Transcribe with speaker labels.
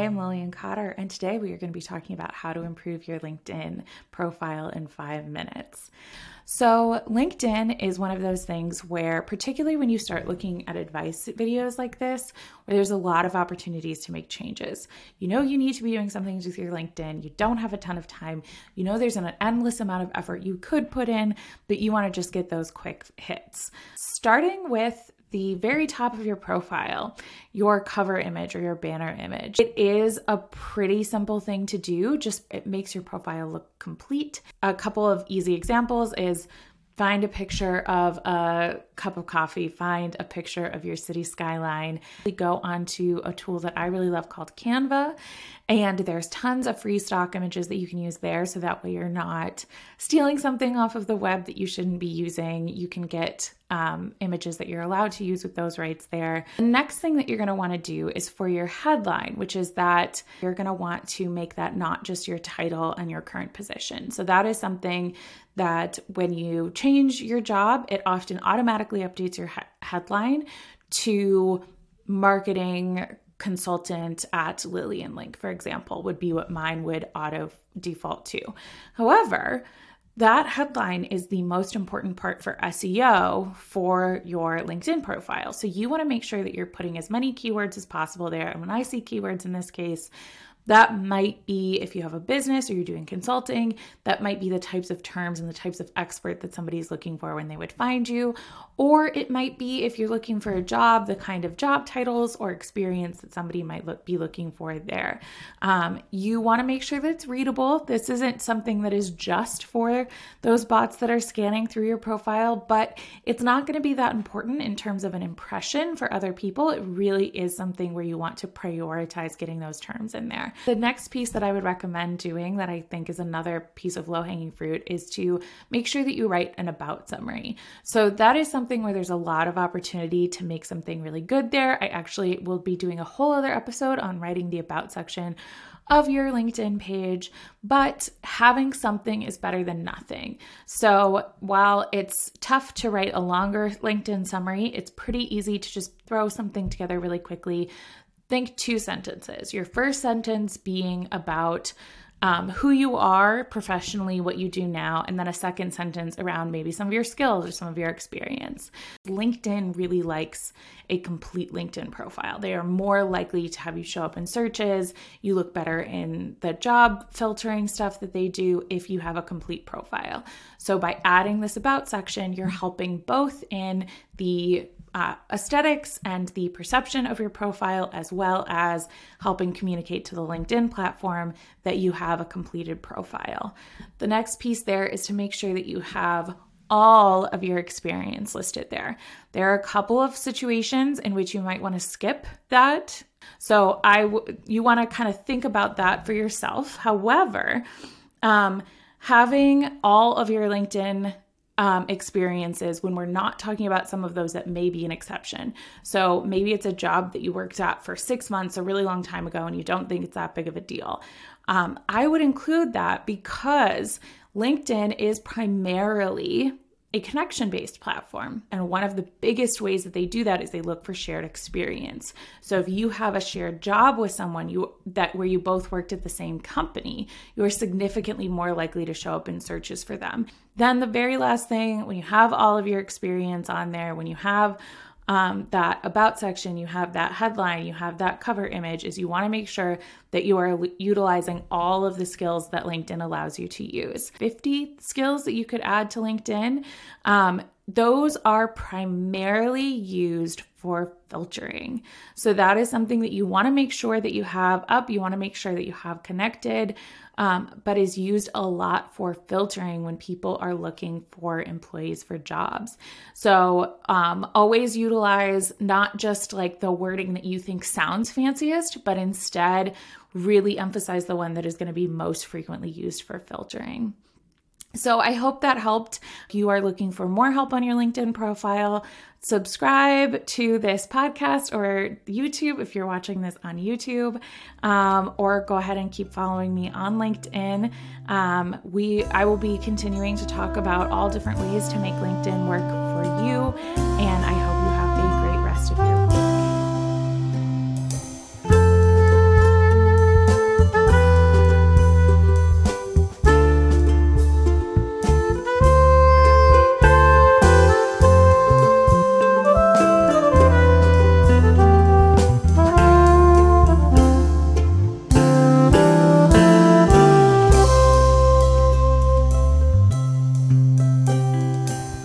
Speaker 1: I am mm. Lillian Cotter, and today we are going to be talking about how to improve your LinkedIn profile in five minutes. So, LinkedIn is one of those things where, particularly when you start looking at advice videos like this, where there's a lot of opportunities to make changes. You know, you need to be doing something with your LinkedIn, you don't have a ton of time, you know, there's an endless amount of effort you could put in, but you want to just get those quick hits. Starting with the very top of your profile, your cover image or your banner image. It is a pretty simple thing to do, just it makes your profile look complete. A couple of easy examples is find a picture of a cup of coffee, find a picture of your city skyline. We go onto a tool that I really love called Canva, and there's tons of free stock images that you can use there so that way you're not stealing something off of the web that you shouldn't be using. You can get um, images that you're allowed to use with those rights there. The next thing that you're going to want to do is for your headline, which is that you're going to want to make that not just your title and your current position. So that is something that when you change your job, it often automatically updates your he- headline to marketing consultant at Lillian Link, for example, would be what mine would auto default to. However, that headline is the most important part for SEO for your LinkedIn profile. So you want to make sure that you're putting as many keywords as possible there. And when I see keywords in this case, that might be if you have a business or you're doing consulting, that might be the types of terms and the types of expert that somebody's looking for when they would find you. Or it might be if you're looking for a job, the kind of job titles or experience that somebody might look, be looking for there. Um, you want to make sure that it's readable. This isn't something that is just for those bots that are scanning through your profile, but it's not going to be that important in terms of an impression for other people. It really is something where you want to prioritize getting those terms in there. The next piece that I would recommend doing, that I think is another piece of low hanging fruit, is to make sure that you write an about summary. So that is something where there's a lot of opportunity to make something really good there. I actually will be doing a whole other episode on writing the about section of your LinkedIn page, but having something is better than nothing. So while it's tough to write a longer LinkedIn summary, it's pretty easy to just throw something together really quickly think two sentences. Your first sentence being about um, who you are professionally, what you do now, and then a second sentence around maybe some of your skills or some of your experience. LinkedIn really likes a complete LinkedIn profile. They are more likely to have you show up in searches. You look better in the job filtering stuff that they do if you have a complete profile. So, by adding this about section, you're helping both in the uh, aesthetics and the perception of your profile, as well as helping communicate to the LinkedIn platform that you have a completed profile. The next piece there is to make sure that you have all of your experience listed there. There are a couple of situations in which you might want to skip that. So I w- you want to kind of think about that for yourself. However, um, having all of your LinkedIn um, experiences when we're not talking about some of those that may be an exception. So maybe it's a job that you worked at for six months, a really long time ago, and you don't think it's that big of a deal. Um, I would include that because LinkedIn is primarily a connection based platform. And one of the biggest ways that they do that is they look for shared experience. So if you have a shared job with someone you that where you both worked at the same company, you are significantly more likely to show up in searches for them. Then the very last thing, when you have all of your experience on there, when you have um, that about section, you have that headline, you have that cover image, is you want to make sure that you are utilizing all of the skills that LinkedIn allows you to use. 50 skills that you could add to LinkedIn. Um, those are primarily used for filtering. So that is something that you want to make sure that you have up. You want to make sure that you have connected, um, but is used a lot for filtering when people are looking for employees for jobs. So um, always utilize not just like the wording that you think sounds fanciest, but instead really emphasize the one that is going to be most frequently used for filtering. So I hope that helped. If you are looking for more help on your LinkedIn profile, subscribe to this podcast or YouTube if you're watching this on YouTube, um, or go ahead and keep following me on LinkedIn. Um, we I will be continuing to talk about all different ways to make LinkedIn work for you, and I hope you have a great rest of your.